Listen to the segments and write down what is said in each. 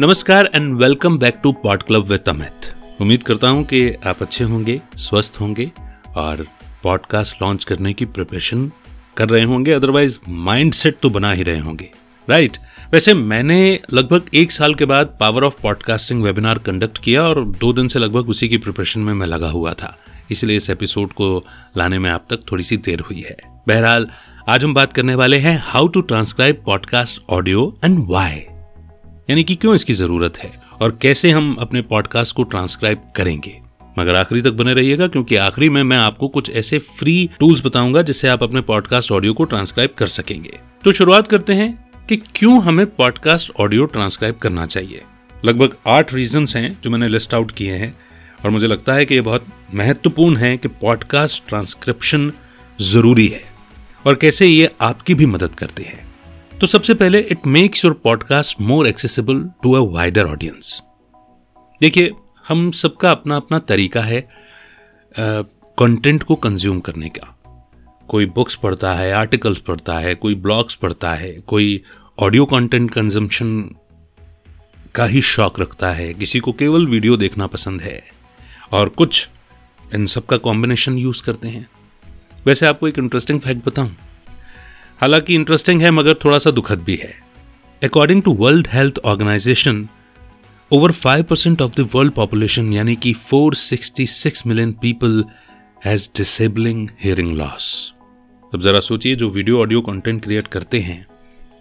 नमस्कार and welcome back to pod club with Amit उम्मीद करता हूँ कि आप अच्छे होंगे, स्वस्थ होंगे और पॉडकास्ट लॉन्च करने की प्रिपरेशन कर रहे होंगे अदरवाइज़ माइंड सेट तो बना ही रहे होंगे। Right right. वैसे मैंने लगभग एक साल के बाद power of podcasting webinar conduct किया और दो दिन से लगभग उसी की प्रिपरेशन में मैं लगा हुआ था। इसलिए इस एपिसोड को लाने में आप तक थोड़ी सी देर हुई है। बहरहाल आज हम बात करने वाले हैं how to transcribe podcast audio and why यानी कि क्यों इसकी ज़रूरत है और कैसे हम अपने पॉडकास्ट को ट्रांसक्राइब करेंगे। मगर आखिरी तक बने रहिएगा, क्योंकि आखिरी में मैं आपको कुछ ऐसे फ्री टूल्स बताऊँगा जिससे आप अपने पॉडकास्ट ऑडियो को ट्रांसक्राइब कर सकेंगे। तो शुरुआत करते हैं कि क्यों हमें पॉडकास्ट ऑडियो ट्रांसक्राइब करना चाहिए। लगभग आठ रीजन हैं जो मैंने लिस्ट आउट किए हैं और मुझे लगता है कि ये बहुत महत्वपूर्ण है कि पॉडकास्ट ट्रांसक्रिप्शन ज़रूरी है। और कैसे ये आपकी भी मदद करते हैं। तो सबसे पहले it makes your podcast more accessible to a wider audience देखिए, हम सबका अपना अपना तरीका है कंटेंट को कंज्यूम करने का। कोई बुक्स पढ़ता है आर्टिकल्स पढ़ता है, कोई ब्लॉग्स पढ़ता है, कोई ऑडियो कंटेंट कंजम्पशन का ही शौक रखता है, किसी को केवल वीडियो देखना पसंद है। और कुछ इन सब का कॉम्बिनेशन यूज़ करते हैं। वैसे आपको एक इंटरेस्टिंग फैक्ट बताऊँ। हालाँकि इंटरेस्टिंग है, मगर थोड़ा सा दुखद भी है। According to world health organisation over five percent of the world population यानी कि 466 million people has disabling hearing loss अब जरा सोचिए, जो वीडियो ऑडियो कंटेंट क्रिएट करते हैं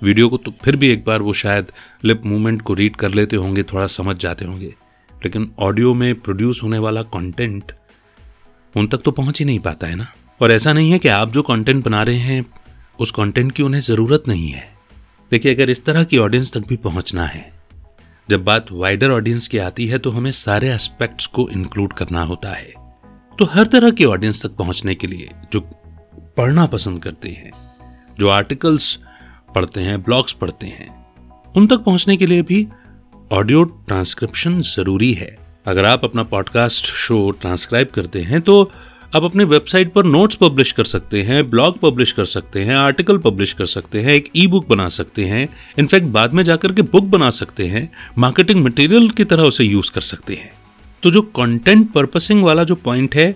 वीडियो को तो फिर भी एक बार वो शायद लिप मूवमेंट को रीड कर लेते होंगे, थोड़ा समझ जाते होंगे। लेकिन ऑडियो में प्रोड्यूस होने वाला कंटेंट उन तक तो पहुँच ही नहीं पाता है ना। और ऐसा नहीं है कि आप जो कंटेंट बना रहे हैं, उस कंटेंट की उन्हें ज़रूरत नहीं है। देखिए, अगर इस तरह की ऑडियंस तक भी पहुँचना है, जब बात वाइडर ऑडियंस की आती है तो हमें सारे एस्पेक्ट्स को इंक्लूड करना होता है। तो हर तरह की ऑडियंस तक पहुँचने के लिए जो पढ़ना पसंद करते हैं, जो आर्टिकल्स पढ़ते हैं ब्लॉग्स पढ़ते हैं, उन तक पहुँचने के लिए भी ऑडियो ट्रांसक्रिप्शन ज़रूरी है। अगर आप अपना पॉडकास्ट शो ट्रांसक्राइब करते हैं तो आप अपने वेबसाइट पर नोट्स पब्लिश कर सकते हैं ब्लॉग पब्लिश कर सकते हैं आर्टिकल पब्लिश कर सकते हैं, एक ई बुक बना सकते हैं, इनफैक्ट बाद में जाकर के बुक बना सकते हैं मार्केटिंग मटेरियल की तरह उसे यूज़ कर सकते हैं तो जो कंटेंट पर्पसिंग वाला जो पॉइंट है,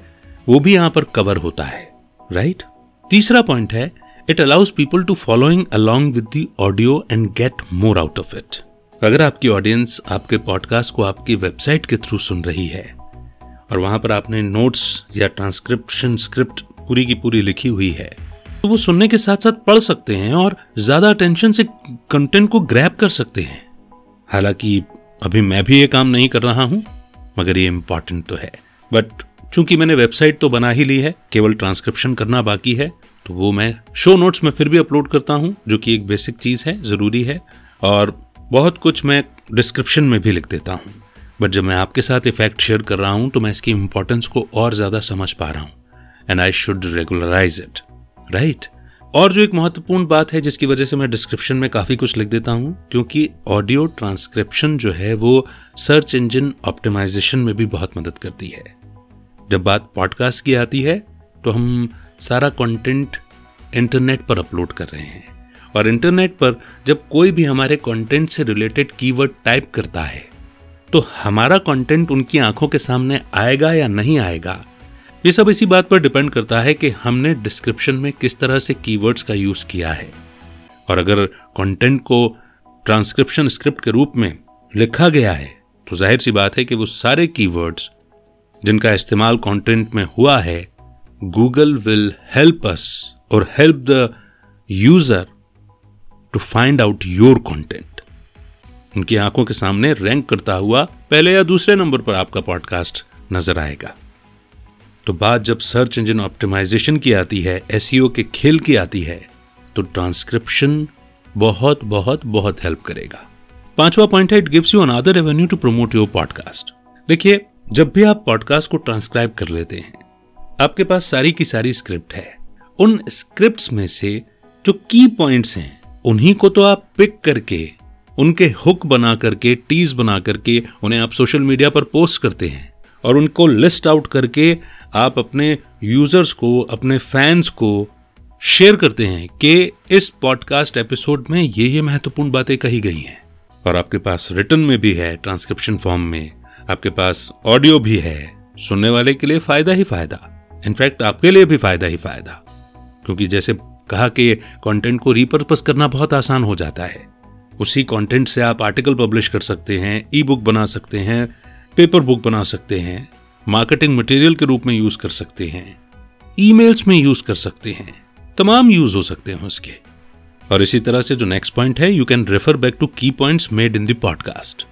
वो भी यहाँ पर कवर होता है राइट right? तीसरा पॉइंट है it allows people to following along with audio and get more out of it अगर आपकी ऑडियंस आपके पॉडकास्ट को आपकी वेबसाइट के थ्रू सुन रही है और वहाँ पर आपने नोट्स या ट्रांसक्रिप्शन स्क्रिप्ट पूरी की पूरी लिखी हुई है। तो वो सुनने के साथ साथ पढ़ सकते हैं और ज़्यादा अटेंशन से कंटेंट को ग्रैप कर सकते हैं। हालाँकि अभी मैं भी ये काम नहीं कर रहा हूँ, मगर ये इंपॉर्टेंट तो है। बट चूँकि मैंने वेबसाइट तो बना ही ली है, केवल ट्रांसक्रिप्शन करना बाकी है तो वो मैं शो नोट्स में फिर भी अपलोड करता हूँ, जो कि एक बेसिक चीज़ है, ज़रूरी है। और बहुत कुछ मैं डिस्क्रिप्शन में भी लिख देता हूँ। बट जब मैं आपके साथ इफ़ेक्ट शेयर कर रहा हूँ तो मैं इसकी इंपॉर्टेंस को और ज़्यादा समझ पा रहा हूँ। And I should regularise it right और जो एक महत्वपूर्ण बात है, जिसकी वजह से मैं डिस्क्रिप्शन में काफ़ी कुछ लिख देता हूँ, क्योंकि ऑडियो ट्रांसक्रिप्शन जो है, वो सर्च इंजन ऑप्टिमाइजेशन में भी बहुत मदद करती है। जब बात पॉडकास्ट की आती है तो हम सारा कंटेंट इंटरनेट पर अपलोड कर रहे हैं। और इंटरनेट पर जब कोई भी हमारे कंटेंट से रिलेटेड कीवर्ड टाइप करता है तो हमारा कंटेंट उनकी आँखों के सामने आएगा या नहीं आएगा? ये सब इसी बात पर डिपेंड करता है कि हमने डिस्क्रिप्शन में किस तरह से कीवर्ड्स का यूज़ किया है। और अगर कंटेंट को ट्रांसक्रिप्शन स्क्रिप्ट के रूप में लिखा गया है तो ज़ाहिर सी बात है कि वो सारे कीवर्ड्स जिनका इस्तेमाल कंटेंट में हुआ है गूगल विल हेल्प अस और help the user to find out your content उनकी आँखों के सामने रैंक करता हुआ पहले या दूसरे नंबर पर आपका पॉडकास्ट नज़र आएगा। तो बात जब सर्च इंजन ऑप्टिमाइजेशन की आती है एस के खेल की आती है तो ट्रांसक्रिप्शन बहुत बहुत बहुत हेल्प करेगा। पांचवा पॉइंट है it gives you another revenue to promote your podcast देखिए, जब भी आप पॉडकास्ट को ट्रांसक्राइब कर लेते हैं, आपके पास सारी की सारी स्क्रिप्ट है। उन स्क्रिप्ट्स में से जो की पॉइंट्स हैं, उन्हीं को तो आप पिक करके उनके हुक बना करके, टीज बना करके उन्हें आप सोशल मीडिया पर पोस्ट करते हैं और उनको लिस्ट आउट करके आप अपने यूज़र्स को, अपने फैंस को शेयर करते हैं कि इस पॉडकास्ट एपिसोड में ये ये महत्वपूर्ण बातें कही गई हैं। और आपके पास रिटर्न में भी है, ट्रांसक्रिप्शन फॉर्म में। आपके पास ऑडियो भी है। सुनने वाले के लिए फ़ायदा ही फ़ायदा। इनफैक्ट आपके लिए भी फ़ायदा ही फ़ायदा। क्योंकि जैसे कहा कि कंटेंट को रिपर्पस करना बहुत आसान हो जाता है। उसी कंटेंट से आप आर्टिकल पब्लिश कर सकते हैं ई बुक बना सकते हैं पेपर बुक बना सकते हैं मार्केटिंग मटेरियल के रूप में यूज़ कर सकते हैं ईमेल्स में यूज़ कर सकते हैं, तमाम यूज़ हो सकते हैं उसके। और इसी तरह से जो नेक्स्ट पॉइंट है you can refer back to key points made in the podcast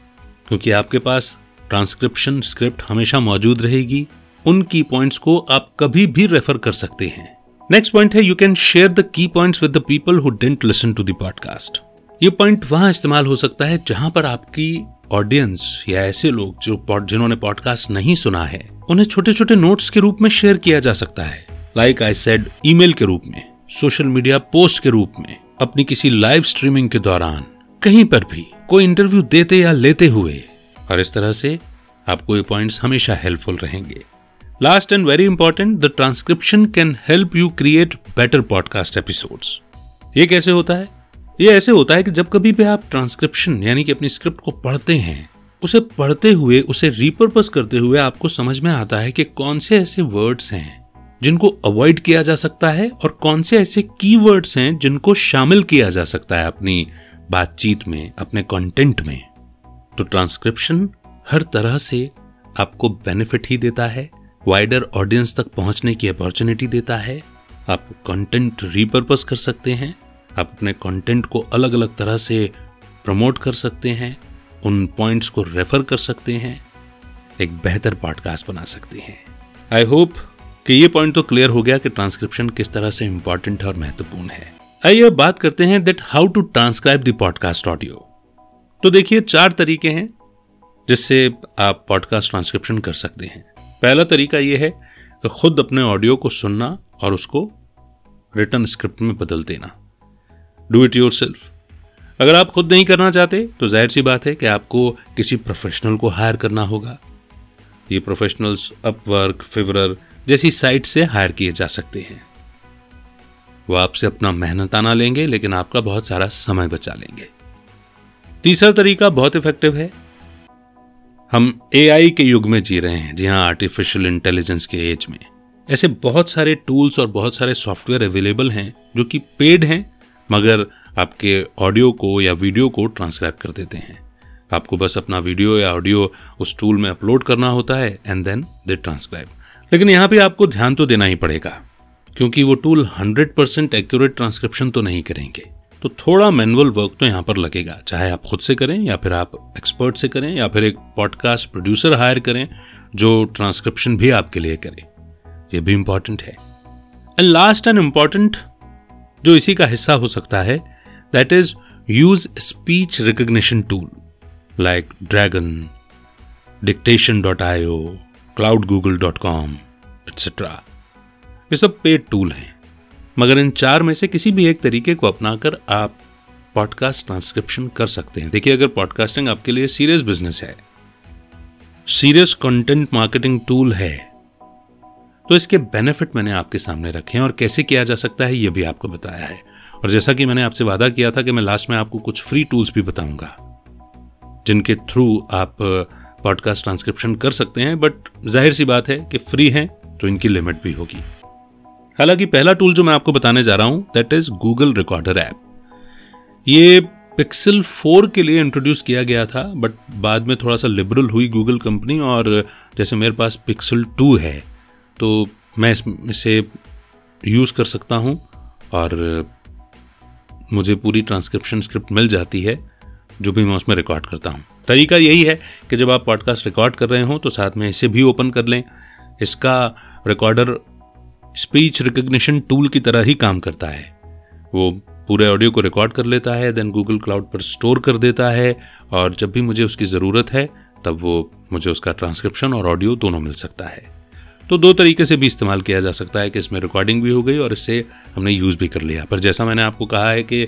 क्योंकि आपके पास ट्रांसक्रिप्शन स्क्रिप्ट हमेशा मौजूद रहेगी, उन की पॉइंट्स को आप कभी भी रेफर कर सकते हैं। नेक्स्ट पॉइंट है you can share the key points with the people who don't listen to the podcast ये पॉइंट वहाँ इस्तेमाल हो सकता है जहाँ पर आपकी ऑडियंस या ऐसे लोग जो जिन्होंने पॉडकास्ट नहीं सुना है, उन्हें छोटे छोटे नोट्स के रूप में शेयर किया जा सकता है। लाइक आई सेड ईमेल के रूप में सोशल मीडिया पोस्ट के रूप में, अपनी किसी लाइव स्ट्रीमिंग के दौरान, कहीं पर भी, कोई इंटरव्यू देते या लेते हुए। और इस तरह से आपको ये पॉइंट्स हमेशा हेल्पफुल रहेंगे। Last and very important the transcription can help you create better podcast episodes ये कैसे होता है? ये ऐसे होता है कि जब कभी भी आप ट्रांसक्रिप्शन यानी कि अपनी स्क्रिप्ट को पढ़ते हैं, उसे पढ़ते हुए, उसे रिपर्पज करते हुए आपको समझ में आता है कि कौन से ऐसे वर्ड्स हैं जिनको अवॉइड किया जा सकता है और कौन से ऐसे कीवर्ड्स हैं जिनको शामिल किया जा सकता है अपनी बातचीत में, अपने कंटेंट में। तो ट्रांसक्रिप्शन हर तरह से आपको बेनिफिट ही देता है वाइडर ऑडियंस तक पहुँचने की अपॉर्चुनिटी देता है, आप कंटेंट रिपर्पज कर सकते हैं अपने कंटेंट को अलग अलग तरह से प्रमोट कर सकते हैं, उन पॉइंट्स को रेफर कर सकते हैं, एक बेहतर पॉडकास्ट बना सकते हैं। आई होप कि ये पॉइंट तो क्लियर हो गया कि ट्रांसक्रिप्शन किस तरह से इंपॉर्टेंट और महत्वपूर्ण है। आइए अब बात करते हैं that how to transcribe the podcast audio तो देखिए, चार तरीके हैं जिससे आप पॉडकास्ट ट्रांसक्रिप्शन कर सकते हैं। पहला तरीका यह है कि खुद अपने ऑडियो को सुनना और उसको रिटर्न स्क्रिप्ट में बदल देना। डू इट योर सेल्फ अगर आप खुद नहीं करना चाहते तो ज़ाहिर सी बात है कि आपको किसी प्रोफेशनल को हायर करना होगा। ये प्रोफेशनल्स अपवर्क फिवरर जैसी साइट से हायर किए जा सकते हैं। वो आपसे अपना मेहनताना लेंगे, लेकिन आपका बहुत सारा समय बचा लेंगे। तीसरा तरीका बहुत इफ़ेक्टिव है। हम एआई के युग में जी रहे हैं, जी हाँ आर्टिफिशियल इंटेलिजेंस के एज में। ऐसे बहुत सारे टूल्स और बहुत सारे सॉफ्टवेयर अवेलेबल हैं, जो कि पेड हैं मगर आपके ऑडियो को या वीडियो को ट्रांसक्राइब कर देते हैं। आपको बस अपना वीडियो या ऑडियो उस टूल में अपलोड करना होता है एंड देन दे ट्रांसक्राइब लेकिन यहाँ पे आपको ध्यान तो देना ही पड़ेगा, क्योंकि वो टूल 100% परसेंट एक्यूरेट ट्रांसक्रिप्शन तो नहीं करेंगे। तो थोड़ा मैनुअल वर्क तो यहाँ पर लगेगा, चाहे आप खुद से करें या फिर आप एक्सपर्ट से करें या फिर एक पॉडकास्ट प्रोड्यूसर हायर करें, जो ट्रांसक्रिप्शन भी आपके लिए करे। ये भी इंपॉर्टेंट है। एंड लास्ट एंड इंपॉर्टेंट जो इसी का हिस्सा हो सकता है that is use speech recognition tool like Dragon Dictation dot I O cloud Google dot com etc. ये सब पेड टूल हैं मगर इन चार में से किसी भी एक तरीके को अपनाकर आप पॉडकास्ट ट्रांसक्रिप्शन कर सकते हैं देखिए, अगर पॉडकास्टिंग आपके लिए सीरियस बिज़नेस है सीरियस कंटेंट मार्केटिंग टूल है तो इसके बेनिफिट मैंने आपके सामने रखे हैं और कैसे किया जा सकता है यह भी आपको बताया है। और जैसा कि मैंने आपसे वादा किया था कि मैं लास्ट में आपको कुछ फ्री टूल्स भी बताऊँगा, जिनके थ्रू आप पॉडकास्ट ट्रांसक्रिप्शन कर सकते हैं बट ज़ाहिर सी बात है कि फ्री है तो इनकी लिमिट भी होगी। हालाँकि पहला टूल जो मैं आपको बताने जा रहा हूँ that is Google recorder app ये पिक्सल 4 के लिए इंट्रोड्यूस किया गया था बट बाद में थोड़ा सा लिबरल हुई गूगल कंपनी और जैसे मेरे पास पिक्सल 2 है तो मैं इसे यूज़ कर सकता हूँ और मुझे पूरी ट्रांसक्रिप्शन स्क्रिप्ट मिल जाती है, जो भी मैं उसमें रिकॉर्ड करता हूँ। तरीका यही है कि जब आप पॉडकास्ट रिकॉर्ड कर रहे हो तो साथ में इसे भी ओपन कर लें। इसका रिकॉर्डर स्पीच रिकग्निशन टूल की तरह ही काम करता है। वो पूरे ऑडियो को रिकॉर्ड कर लेता है, देन गूगल क्लाउड पर स्टोर कर देता है और जब भी मुझे उसकी ज़रूरत है, तब वो मुझे उसका ट्रांसक्रिप्शन और ऑडियो दोनों मिल सकता है। तो दो तरीके से भी इस्तेमाल किया जा सकता है कि इसमें रिकॉर्डिंग भी हो गई और इससे हमने यूज़ भी कर लिया। पर जैसा मैंने आपको कहा है कि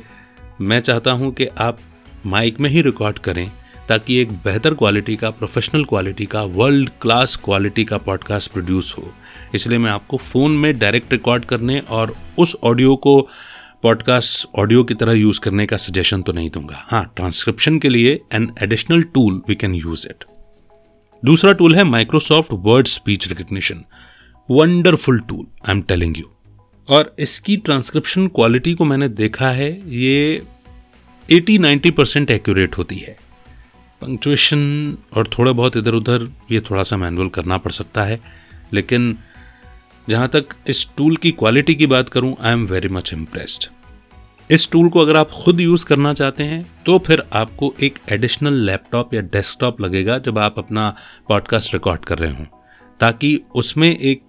मैं चाहता हूँ कि आप माइक में ही रिकॉर्ड करें ताकि एक बेहतर क्वालिटी का प्रोफेशनल क्वालिटी का वर्ल्ड क्लास क्वालिटी का पॉडकास्ट प्रोड्यूस हो। इसलिए मैं आपको फ़ोन में डायरेक्ट रिकॉर्ड करने और उस ऑडियो को पॉडकास्ट ऑडियो की तरह यूज़ करने का सजेशन तो नहीं दूँगा। हाँ ट्रांसक्रिप्शन के लिए an additional tool we can use it दूसरा टूल है Microsoft Word speech recognition wonderful tool I am telling you और इसकी ट्रांसक्रिप्शन क्वालिटी को मैंने देखा है, ये 80-90 परसेंट एक्यूरेट होती है. पंक्चुएशन और थोड़ा बहुत इधर उधर ये थोड़ा सा मैनुअल करना पड़ सकता है. लेकिन जहाँ तक इस टूल की क्वालिटी की बात करूँ I am very much impressed इस टूल को अगर आप खुद यूज़ करना चाहते हैं तो फिर आपको एक एडिशनल लैपटॉप या डेस्कटॉप लगेगा जब आप अपना पॉडकास्ट रिकॉर्ड कर रहे हों। ताकि उसमें एक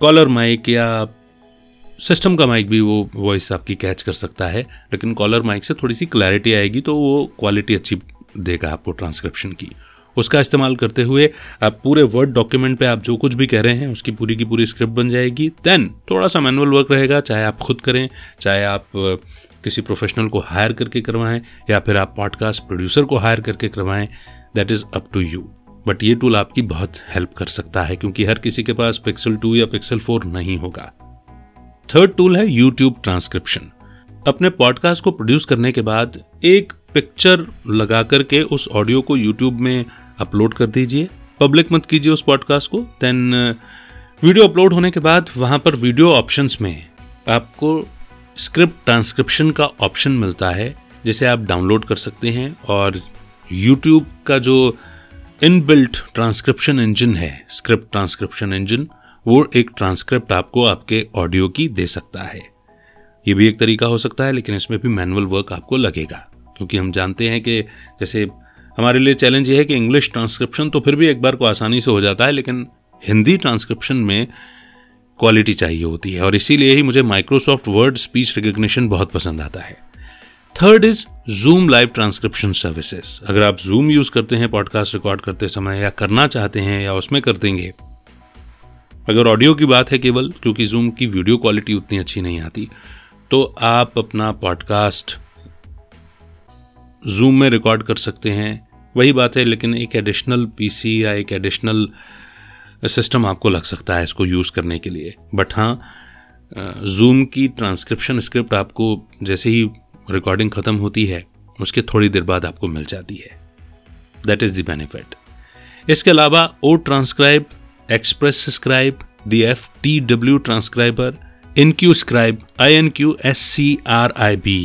कॉलर माइक या सिस्टम का माइक भी वो वॉइस आपकी कैच कर सकता है। लेकिन कॉलर माइक से थोड़ी सी क्लैरिटी आएगी तो वो क्वालिटी अच्छी देगा आपको ट्रांसक्रिप्शन की। उसका इस्तेमाल करते हुए आप पूरे वर्ड डॉक्यूमेंट पे आप जो कुछ भी कह रहे हैं, उसकी पूरी की पूरी स्क्रिप्ट बन जाएगी। देन थोड़ा सा मैनुअल वर्क रहेगा, चाहे आप खुद करें, चाहे आप किसी प्रोफेशनल को हायर करके करवाएँ, या फिर आप पॉडकास्ट प्रोड्यूसर को हायर करके करवाएँ that is up to you but ये टूल आपकी बहुत हेल्प कर सकता है, क्योंकि हर किसी के पास पिक्सल टू या पिक्सल फोर नहीं होगा। थर्ड टूल है यूट्यूब ट्रांसक्रिप्शन अपने पॉडकास्ट को प्रोड्यूस करने के बाद एक पिक्चर लगा करके उस ऑडियो को यूट्यूब में अपलोड कर दीजिए। पब्लिक मत कीजिए उस पॉडकास्ट को। देन वीडियो अपलोड होने के बाद वहाँ पर वीडियो ऑप्शंस में आपको स्क्रिप्ट, ट्रांसक्रिप्शन का ऑप्शन मिलता है, जिसे आप डाउनलोड कर सकते हैं। और यूट्यूब का जो इनबिल्ट ट्रांसक्रिप्शन इंजन है स्क्रिप्ट ट्रांसक्रिप्शन इंजन वो एक ट्रांसक्रिप्ट आपको आपके ऑडियो की दे सकता है। ये भी एक तरीका हो सकता है, लेकिन इसमें भी मैनुअल वर्क आपको लगेगा। क्योंकि हम जानते हैं कि जैसे हमारे लिए चैलेंज ये है कि इंग्लिश ट्रांसक्रिप्शन तो फिर भी एक बार को आसानी से हो जाता है, लेकिन हिंदी ट्रांसक्रिप्शन में क्वालिटी चाहिए होती है। और इसीलिए ही मुझे माइक्रोसॉफ्ट वर्ड स्पीच रिकग्निशन बहुत पसंद आता है। Third is Zoom live transcription services अगर आप जूम यूज़ करते हैं पॉडकास्ट रिकॉर्ड करते समय, या करना चाहते हैं, या उसमें कर देंगे, अगर ऑडियो की बात है केवल, क्योंकि जूम की वीडियो क्वालिटी उतनी अच्छी नहीं आती तो आप अपना पॉडकास्ट जूम में रिकॉर्ड कर सकते हैं। वही बात है, लेकिन एक एडिशनल पीसी या एक एडिशनल सिस्टम आपको लग सकता है इसको यूज़ करने के लिए। बट हाँ जूम की ट्रांसक्रिप्शन स्क्रिप्ट आपको जैसे ही रिकॉर्डिंग ख़त्म होती है, उसके थोड़ी देर बाद आपको मिल जाती है। दैट इज़ द बेनिफिट इसके अलावा O transcribe Express Scribe the F T W transcriber in Q scribe I N Q S C R I B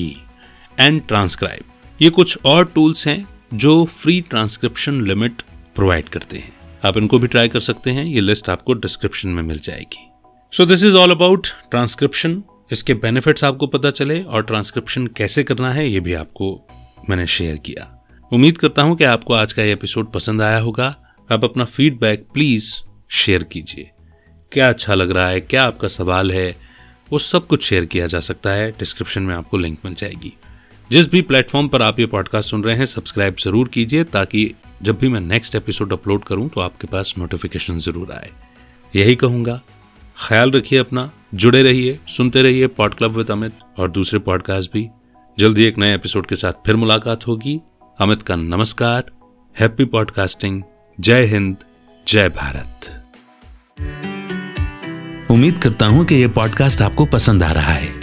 and transcribe ये कुछ और टूल्स हैं जो फ्री ट्रांसक्रिप्शन लिमिट प्रोवाइड करते हैं। आप इनको भी ट्राई कर सकते हैं, ये लिस्ट आपको डिस्क्रिप्शन में मिल जाएगी। So this is all about transcription इसके बेनिफिट्स आपको पता चले और ट्रांसक्रिप्शन कैसे करना है, ये भी आपको मैंने शेयर किया। उम्मीद करता हूँ कि आपको आज का ये एपिसोड पसंद आया होगा। आप अपना फीडबैक प्लीज़ शेयर कीजिए। क्या अच्छा लग रहा है, क्या आपका सवाल है, वो सब कुछ शेयर किया जा सकता है। डिस्क्रिप्शन में आपको लिंक मिल जाएगी। जिस भी प्लेटफॉर्म पर आप ये पॉडकास्ट सुन रहे हैं सब्सक्राइब ज़रूर कीजिए ताकि जब भी मैं नेक्स्ट एपिसोड अपलोड करूँ तो आपके पास नोटिफिकेशन ज़रूर आए। यही कहूँगा, ख्याल रखिए अपना, जुड़े रहिए, सुनते रहिए पॉड क्लब विद अमित और दूसरे पॉडकास्ट भी। जल्दी एक नए एपिसोड के साथ फिर मुलाकात होगी। अमित का नमस्कार हैप्पी पॉडकास्टिंग जय हिंद, जय भारत। उम्मीद करता हूँ कि यह पॉडकास्ट आपको पसंद आ रहा है।